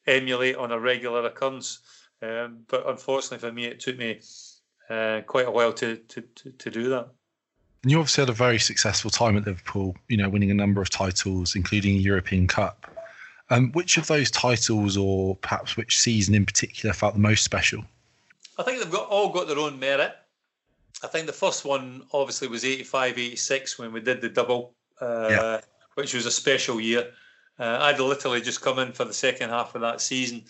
emulate on a regular occurrence. Um, but unfortunately for me, it took me uh, quite a while to, to, to, to do that. And you obviously had a very successful time at Liverpool, you know, winning a number of titles, including a European Cup. Um, which of those titles, or perhaps which season in particular, felt the most special? I think they've got all got their own merit. I think the first one obviously was 85 86 when we did the double, uh, yeah. which was a special year. Uh, I'd literally just come in for the second half of that season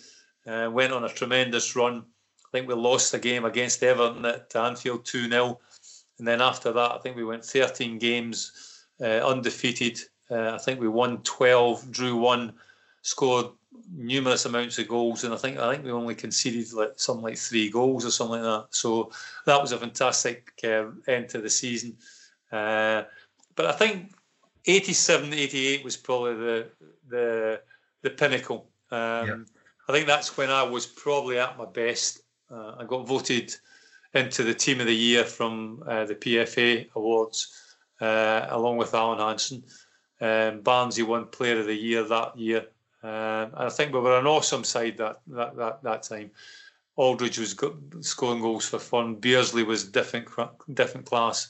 uh, went on a tremendous run. I think we lost the game against Everton at Anfield 2 0. And then after that, I think we went 13 games uh, undefeated. Uh, I think we won 12, drew one, scored numerous amounts of goals, and I think I think we only conceded like something like three goals or something like that. So that was a fantastic uh, end to the season. Uh, but I think 87, 88 was probably the the the pinnacle. Um, I think that's when I was probably at my best. Uh, I got voted into the team of the year from uh, the PFA awards, uh, along with Alan Hansen. Um, Barnesy won Player of the Year that year. Um, I think we were an awesome side that that that, that time. Aldridge was scoring goals for fun. Beardsley was different different class.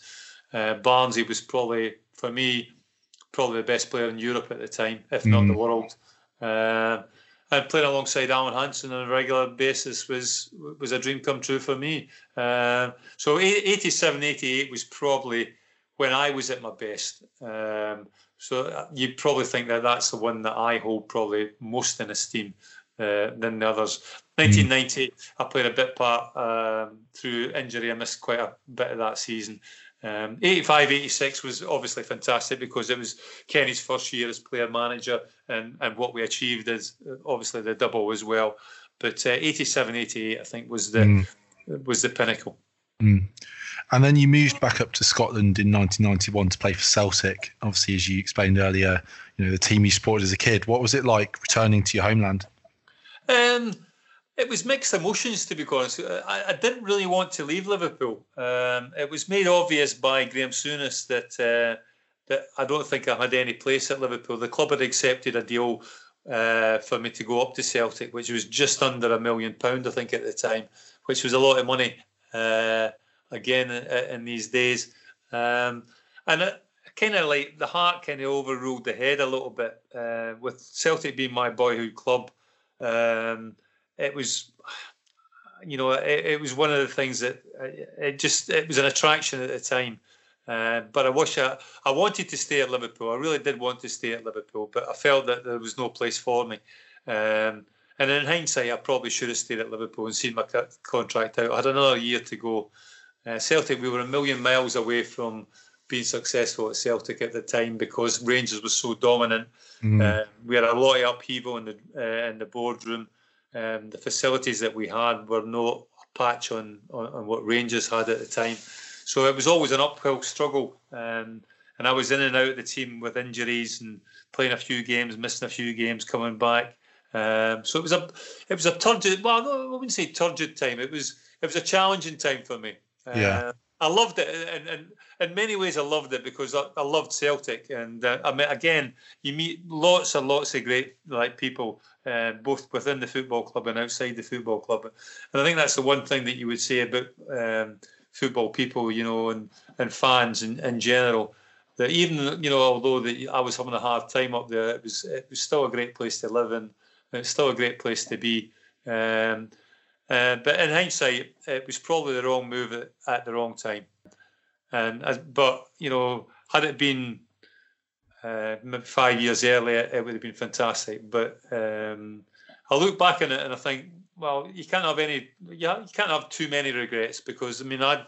Uh, Barnesy was probably for me, probably the best player in Europe at the time, if not mm. the world. Uh, and playing alongside Alan Hansen on a regular basis was was a dream come true for me. Uh, so 87, 88 was probably when I was at my best. Um, so you probably think that that's the one that I hold probably most in esteem uh, than the others. 1990, mm. I played a bit part um, through injury. I missed quite a bit of that season. Um, 85, 86 was obviously fantastic because it was Kenny's first year as player manager, and, and what we achieved is uh, obviously the double as well. But uh, 87, 88, I think was the mm. was the pinnacle. Mm. And then you moved back up to Scotland in 1991 to play for Celtic. Obviously, as you explained earlier, you know the team you supported as a kid. What was it like returning to your homeland? Um, it was mixed emotions, to be honest. I, I didn't really want to leave Liverpool. Um, it was made obvious by Graeme Souness that uh, that I don't think I had any place at Liverpool. The club had accepted a deal uh, for me to go up to Celtic, which was just under a million pound, I think, at the time, which was a lot of money. Uh, again, in these days, um, and kind of like the heart kind of overruled the head a little bit uh, with Celtic being my boyhood club. Um, it was, you know, it, it, was one of the things that it just it was an attraction at the time. Uh, but I wish I, I wanted to stay at Liverpool. I really did want to stay at Liverpool, but I felt that there was no place for me. Um, and in hindsight, I probably should have stayed at Liverpool and seen my contract out. I had another year to go. Uh, Celtic, we were a million miles away from being successful at Celtic at the time because Rangers was so dominant. Mm. Uh, we had a lot of upheaval in the uh, in the boardroom. Um, the facilities that we had were no patch on, on, on what Rangers had at the time. So it was always an uphill struggle. Um, and I was in and out of the team with injuries and playing a few games, missing a few games, coming back. Um, so it was a it was a turgid. Well, I wouldn't say turgid time. It was it was a challenging time for me. Yeah. I loved it, and, and in many ways, I loved it because I, I loved Celtic, and uh, I mean, again, you meet lots and lots of great like people, uh, both within the football club and outside the football club, and I think that's the one thing that you would say about um, football people, you know, and and fans in, in general, that even you know, although the, I was having a hard time up there, it was it was still a great place to live in, it's still a great place to be. Um, uh, but in hindsight, it was probably the wrong move at, at the wrong time. And but you know, had it been uh, five years earlier, it would have been fantastic. But um, I look back on it and I think, well, you can't have any, you can't have too many regrets because I mean, I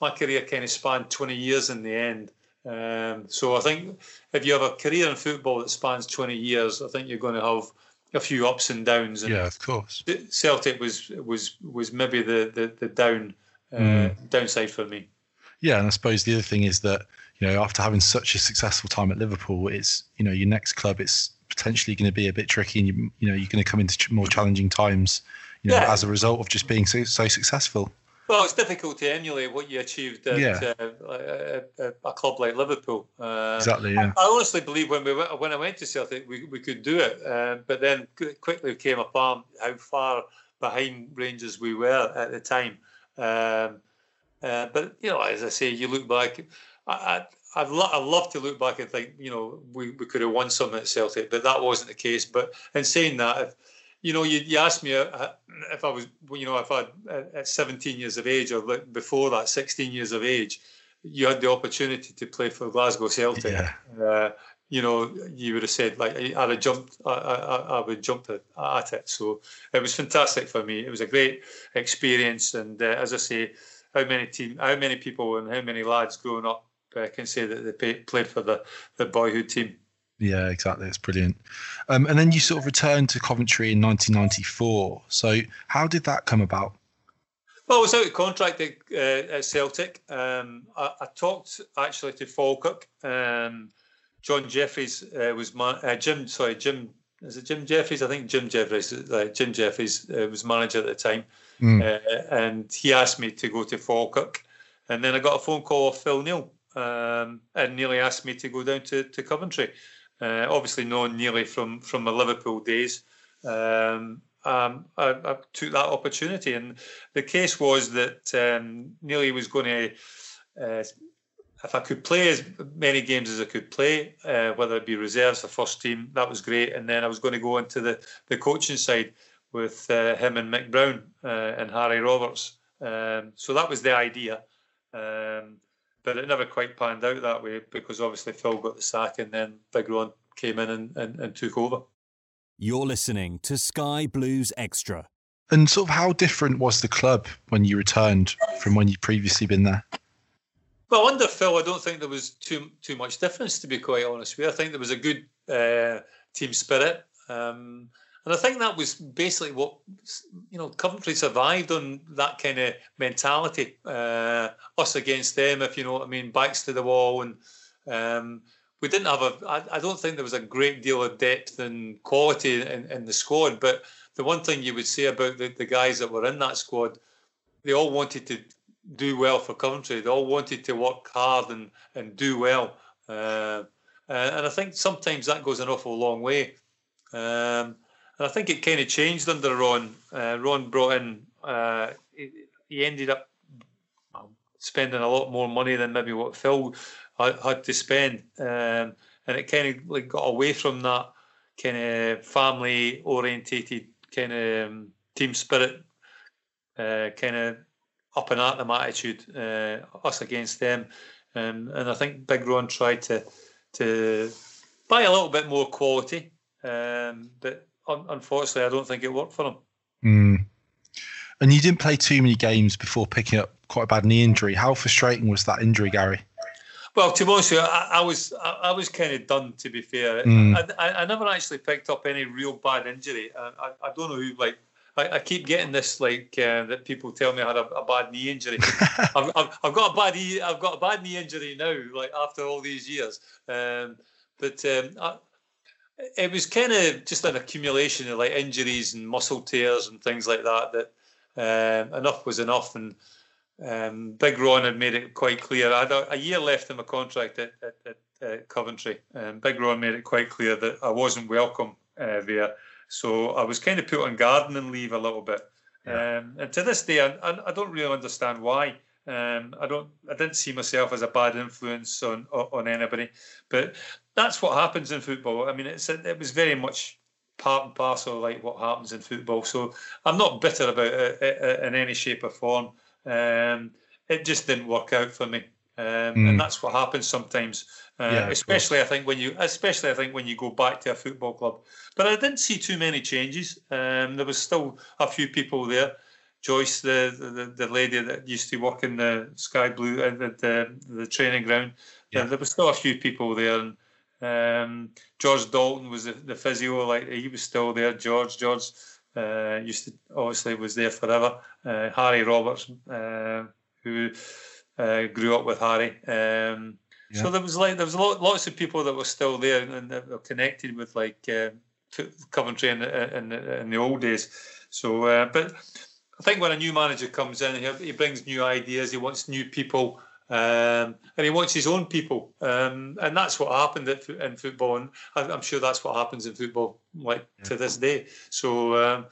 my career kind of spanned 20 years in the end. Um, so I think if you have a career in football that spans 20 years, I think you're going to have a few ups and downs. And yeah, of course. Celtic was was was maybe the the, the down uh, mm. downside for me. Yeah, and I suppose the other thing is that you know after having such a successful time at Liverpool, it's you know your next club it's potentially going to be a bit tricky, and you you know you're going to come into more challenging times, you know, yeah. as a result of just being so so successful. Well, it's difficult to emulate what you achieved at yeah. uh, a, a, a, club like Liverpool. Uh, exactly. Yeah. I, I, honestly believe when we went, when I went to Celtic, we, we could do it, uh, but then quickly came apart how far behind Rangers we were at the time. Um, uh, but you know, as I say, you look back. I, I, I'd, lo- I'd love to look back and think, you know, we, we could have won something at Celtic, but that wasn't the case. But in saying that, if, you know, you, you asked me uh, if I was, you know, if I at 17 years of age or before that, 16 years of age, you had the opportunity to play for Glasgow Celtic. Yeah. Uh, you know, you would have said like I'd have jumped, I, I, I would jump at, at, it. So it was fantastic for me. It was a great experience, and uh, as I say, how many team, how many people, and how many lads growing up uh, can say that they pay, played for the the boyhood team. Yeah, exactly. It's brilliant. Um, and then you sort of returned to Coventry in 1994. So how did that come about? Well, I was out of contract at, uh, at Celtic. Um, I, I, talked actually to Falkirk. Um, John Jeffries uh, was man- uh, Jim. Sorry, Jim. Is it Jim Jeffries? I think Jim Jeffries. Uh, Jim Jeffries uh, was manager at the time, mm. and he asked me to go to Falkirk. And then I got a phone call of Phil Neal, um, and Nealy asked me to go down to, to Coventry. Uh, obviously known Nealy from from my Liverpool days. Um, um, I, I, took that opportunity, and the case was that um, Nealy was going to uh, if I could play as many games as I could play, uh, whether it be reserves or first team, that was great. And then I was going to go into the, the coaching side with uh, him and Mick Brown uh, and Harry Roberts. Um, so that was the idea. Um, but it never quite panned out that way because obviously Phil got the sack and then Big Ron came in and, and, and took over. You're listening to Sky Blues Extra. And sort of how different was the club when you returned from when you'd previously been there? Well, under Phil, I don't think there was too too much difference. To be quite honest with you, I think there was a good uh, team spirit, um, and I think that was basically what you know. Coventry survived on that kind of mentality, uh, us against them, if you know what I mean, backs to the wall, and um, we didn't have a. I, I don't think there was a great deal of depth and quality in, in the squad, but the one thing you would say about the, the guys that were in that squad, they all wanted to do well for Coventry. They all wanted to work hard and, and do well. Uh, and I think sometimes that goes an awful long way. Um, and I think it kind of changed under Ron. Uh, Ron brought in, uh, he, he, ended up spending a lot more money than maybe what Phil had, to spend. Um, and it kind of like got away from that kind of family orientated kind of um, team spirit, uh, kind of up and at them attitude, uh, us against them, um, and I think Big Ron tried to to buy a little bit more quality, um, but un- unfortunately, I don't think it worked for him. Mm. And you didn't play too many games before picking up quite a bad knee injury. How frustrating was that injury, Gary? Well, to be honest, I, I was I, I, was kind of done. To be fair, mm. I, I, never actually picked up any real bad injury. I, I don't know who like I, keep getting this like uh, that people tell me I had a, a bad knee injury. I've, I've, I've, got a bad knee, I've got a bad knee injury now, like after all these years. Um, but um, I, it was kind of just an accumulation of like injuries and muscle tears and things like that. That um, enough was enough, and um, Big Ron had made it quite clear. I had a, a year left in my contract at, at, at, Coventry, and Big Ron made it quite clear that I wasn't welcome uh, there. So I was kind of put on gardening leave a little bit. Yeah. Um, and to this day, I, I, don't really understand why. Um, I don't. I didn't see myself as a bad influence on on anybody, but that's what happens in football. I mean, it's it was very much part and parcel like what happens in football. So I'm not bitter about it in any shape or form. Um, it just didn't work out for me, um, mm. and that's what happens sometimes. Uh, yeah, especially I think when you, especially I think when you go back to a football club. But I didn't see too many changes. Um, there was still a few people there. Joyce, the, the the lady that used to work in the Sky Blue uh, the, the, the training ground, yeah. there was still a few people there. And um, George Dalton was the, the, physio, like he was still there. George, George uh, used to obviously was there forever. Uh, Harry Roberts, uh, who uh, grew up with Harry. Um, yeah. So there was like there was lots of people that were still there and that were connected with like uh, Coventry in, in, in the old days. So, uh, but I think when a new manager comes in, he, he brings new ideas. He wants new people, um, and he wants his own people, um, and that's what happened at, in football. And I'm sure that's what happens in football, like yeah. to this day. So. Um,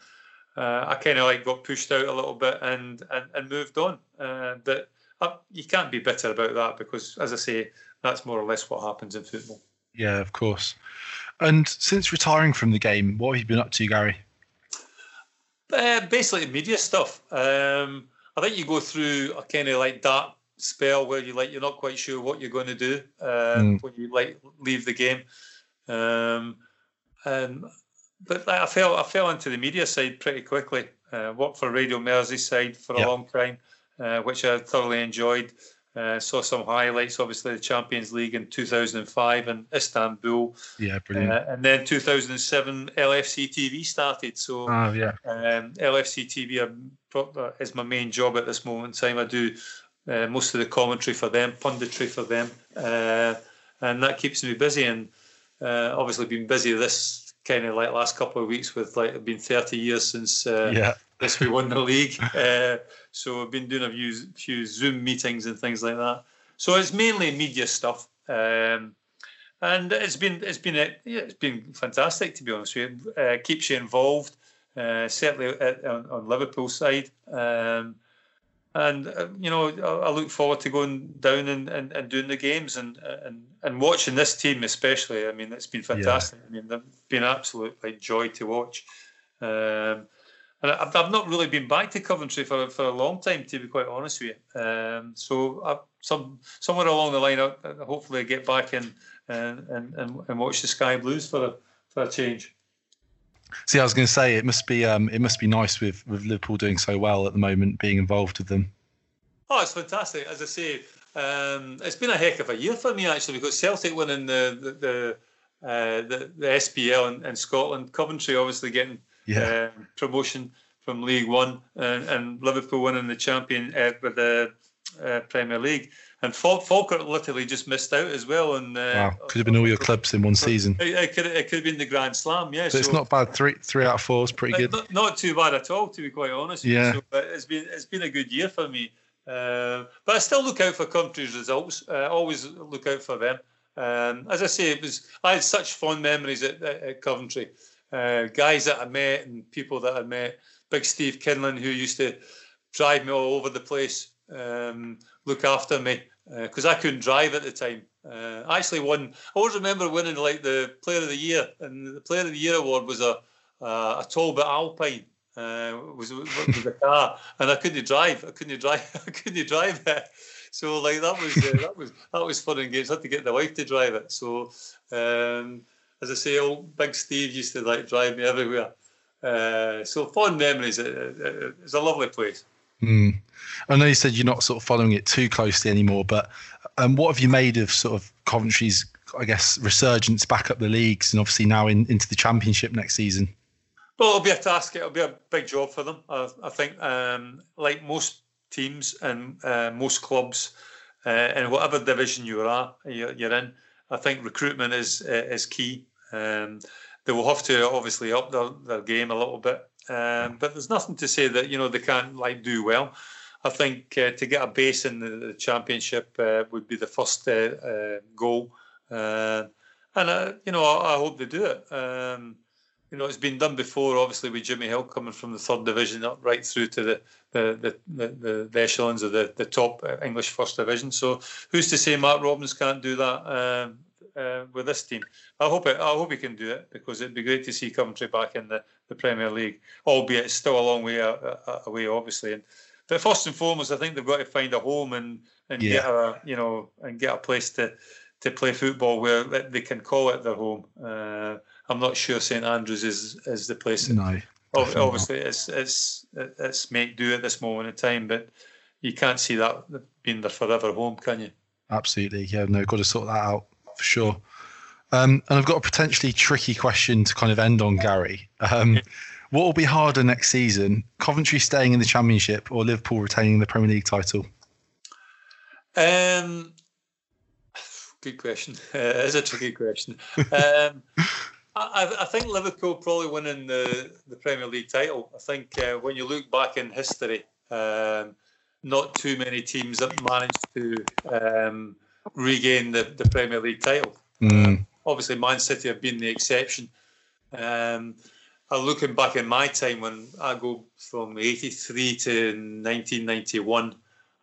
uh, I kind of like got pushed out a little bit and and, and moved on. Uh, but uh, you can't be bitter about that because, as I say, that's more or less what happens in football. Yeah, of course. And since retiring from the game, what have you been up to, Gary? Uh, basically, media stuff. Um, I think you go through a kind of like dark spell where you like you're not quite sure what you're going to do uh, mm. when you like leave the game. Um, and but like, I fell I fell into the media side pretty quickly. Uh, worked for Radio Merseyside for a yep. long time, uh, which I thoroughly enjoyed. Uh, saw some highlights, obviously the Champions League in 2005 in Istanbul. Yeah, brilliant. Uh, and then 2007, LFC TV started. So, oh, yeah. Um, LFC TV uh, is my main job at this moment in time. I do uh, most of the commentary for them, punditry for them, uh, and that keeps me busy. And uh, obviously, been busy this kind of like last couple of weeks with like it's been 30 years since yeah. Since we won the league. So I've been doing a few, few Zoom meetings and things like that. So it's mainly media stuff, um, and it's been it's been a, yeah, it's been fantastic to be honest with you. Uh, keeps you involved, uh, certainly at, on, on Liverpool side. Um, and uh, you know I, I, look forward to going down and, and, and doing the games and, and and watching this team especially. I mean, it's been fantastic. Yeah. I mean, they've been absolute like joy to watch. Um, and I've, I've not really been back to Coventry for for a long time, to be quite honest with you. Um, so I, some somewhere along the line, I, hopefully I get back and and, and and watch the Sky Blues for a for a change. See, I was going to say it must be um, it must be nice with with Liverpool doing so well at the moment, being involved with them. Oh, it's fantastic. As I say, um, it's been a heck of a year for me actually because Celtic winning the the the, uh, the, the SPL in, in, Scotland, Coventry obviously getting yeah. uh, promotion from League One, and, and Liverpool winning the champion uh, with the uh, Premier League and Fal- Falkirk literally just missed out as well. And uh, wow, could have been all your clubs in one season. It, it, could it could have been the Grand Slam, yeah. so, it's not bad. Three three out of four is pretty good. Not, not, too bad at all, to be quite honest. Yeah, so, it's been it's been a good year for me. Uh, but I still look out for Coventry's results. Uh, always look out for them. Um, as I say, it was I had such fond memories at, at, at Coventry. Uh, guys that I met and people that I met. Big Steve Kinlan, who used to drive me all over the place, um, look after me because uh, I couldn't drive at the time. Uh, I actually won. I always remember winning like the Player of the Year, and the Player of the Year award was a uh, a Talbot Alpine. Uh, was was a car, and I couldn't drive. I couldn't drive. I couldn't drive it. So like that was uh, that was that was fun and games. I had to get the wife to drive it. So um, as I say, old Big Steve used to like drive me everywhere. Uh, so fond memories. it's a lovely place. Mm. I know you said you're not sort of following it too closely anymore, but um, what have you made of sort of Coventry's, I guess, resurgence back up the leagues and obviously now in, into the championship next season? Well, it'll be a task. It'll be a big job for them. I, I think, um, like most teams and uh, most clubs, uh, in whatever division you are you're, you're in, I think recruitment is uh, is key. Um, they will have to obviously up their, their game a little bit um, but there's nothing to say that you know they can't like do well. I think uh, to get a base in the, the championship uh, would be the first uh, uh goal, uh, and uh, you know I, I, hope they do it. Um, you know it's been done before, obviously with Jimmy Hill coming from the third division up right through to the the the, the, the echelons of the, the top English first division. So who's to say Mark Robins can't do that? Um, uh, with this team. I hope it, I hope he can do it because it'd be great to see Coventry back in the, the Premier League, albeit it's still a long way away, obviously. And, but first and foremost, I think they've got to find a home and, and yeah. get a you know and get a place to to play football where they can call it their home. Uh, I'm not sure St Andrews is is the place. No. Obviously, it's it's it's make do at this moment in time, but you can't see that being their forever home, can you? Absolutely, yeah. No, got to sort that out for sure. Um, and I've got a potentially tricky question to kind of end on, Gary. Um, what will be harder next season? Coventry staying in the Championship or Liverpool retaining the Premier League title? Um, good question. Uh, it is a tricky question. Um, I, I, think Liverpool probably winning the, the Premier League title. I think uh, when you look back in history, um, not too many teams have managed to um, regain the, the Premier League title. Mm. obviously, Man City have been the exception. Um, looking back in my time when I go from 83 to 1991,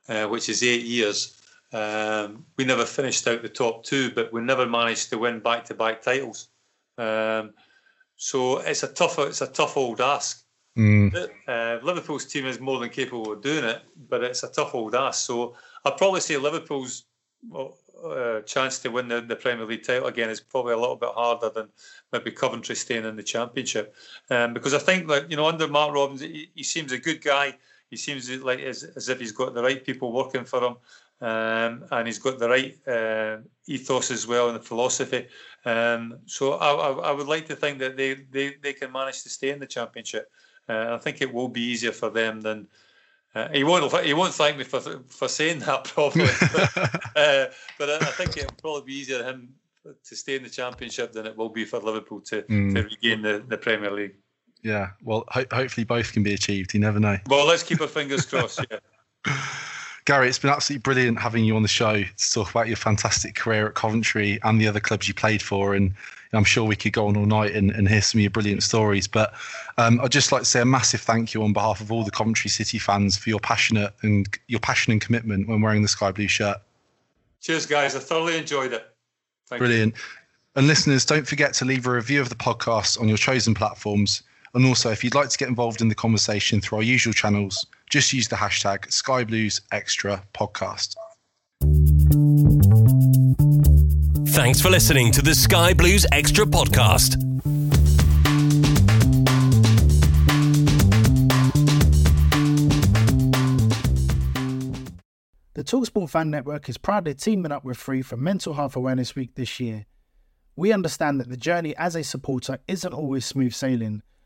uh, which is eight years. Um, we never finished out the top two, but we never managed to win back-to-back titles. Um, so it's a tough, it's a tough old ask. Mm. Uh, Liverpool's team is more than capable of doing it, but it's a tough old ask. So I'd probably say Liverpool's uh, chance to win the, the Premier League title again is probably a little bit harder than maybe Coventry staying in the Championship. Um, because I think that you know under Mark Robins, he, he seems a good guy. He seems like as, as if he's got the right people working for him, um, and he's got the right uh, ethos as well and the philosophy. Um, so I, I, I, would like to think that they, they, they can manage to stay in the Championship. Uh, I think it will be easier for them than uh, he won't. He won't thank me for for saying that probably, but, uh, but I think it'll probably be easier for him to stay in the championship than it will be for Liverpool to, mm. to regain the, the Premier League. Yeah, well, ho- hopefully both can be achieved. You never know. Well, let's keep our fingers crossed. Yeah. Gary, it's been absolutely brilliant having you on the show to talk about your fantastic career at Coventry and the other clubs you played for. And I'm sure we could go on all night and, and hear some of your brilliant stories. But um, I'd just like to say a massive thank you on behalf of all the Coventry City fans for your passionate and your passion and commitment when wearing the sky blue shirt. Cheers, guys. I thoroughly enjoyed it. Thank brilliant. You. And listeners, don't forget to leave a review of the podcast on your chosen platforms. And also, if you'd like to get involved in the conversation through our usual channels, just use the hashtag Sky Blues Extra Podcast. Thanks for listening to the Sky Blues Extra Podcast. The Talksport Fan Network is proudly teaming up with Free for Mental Health Awareness Week this year. We understand that the journey as a supporter isn't always smooth sailing,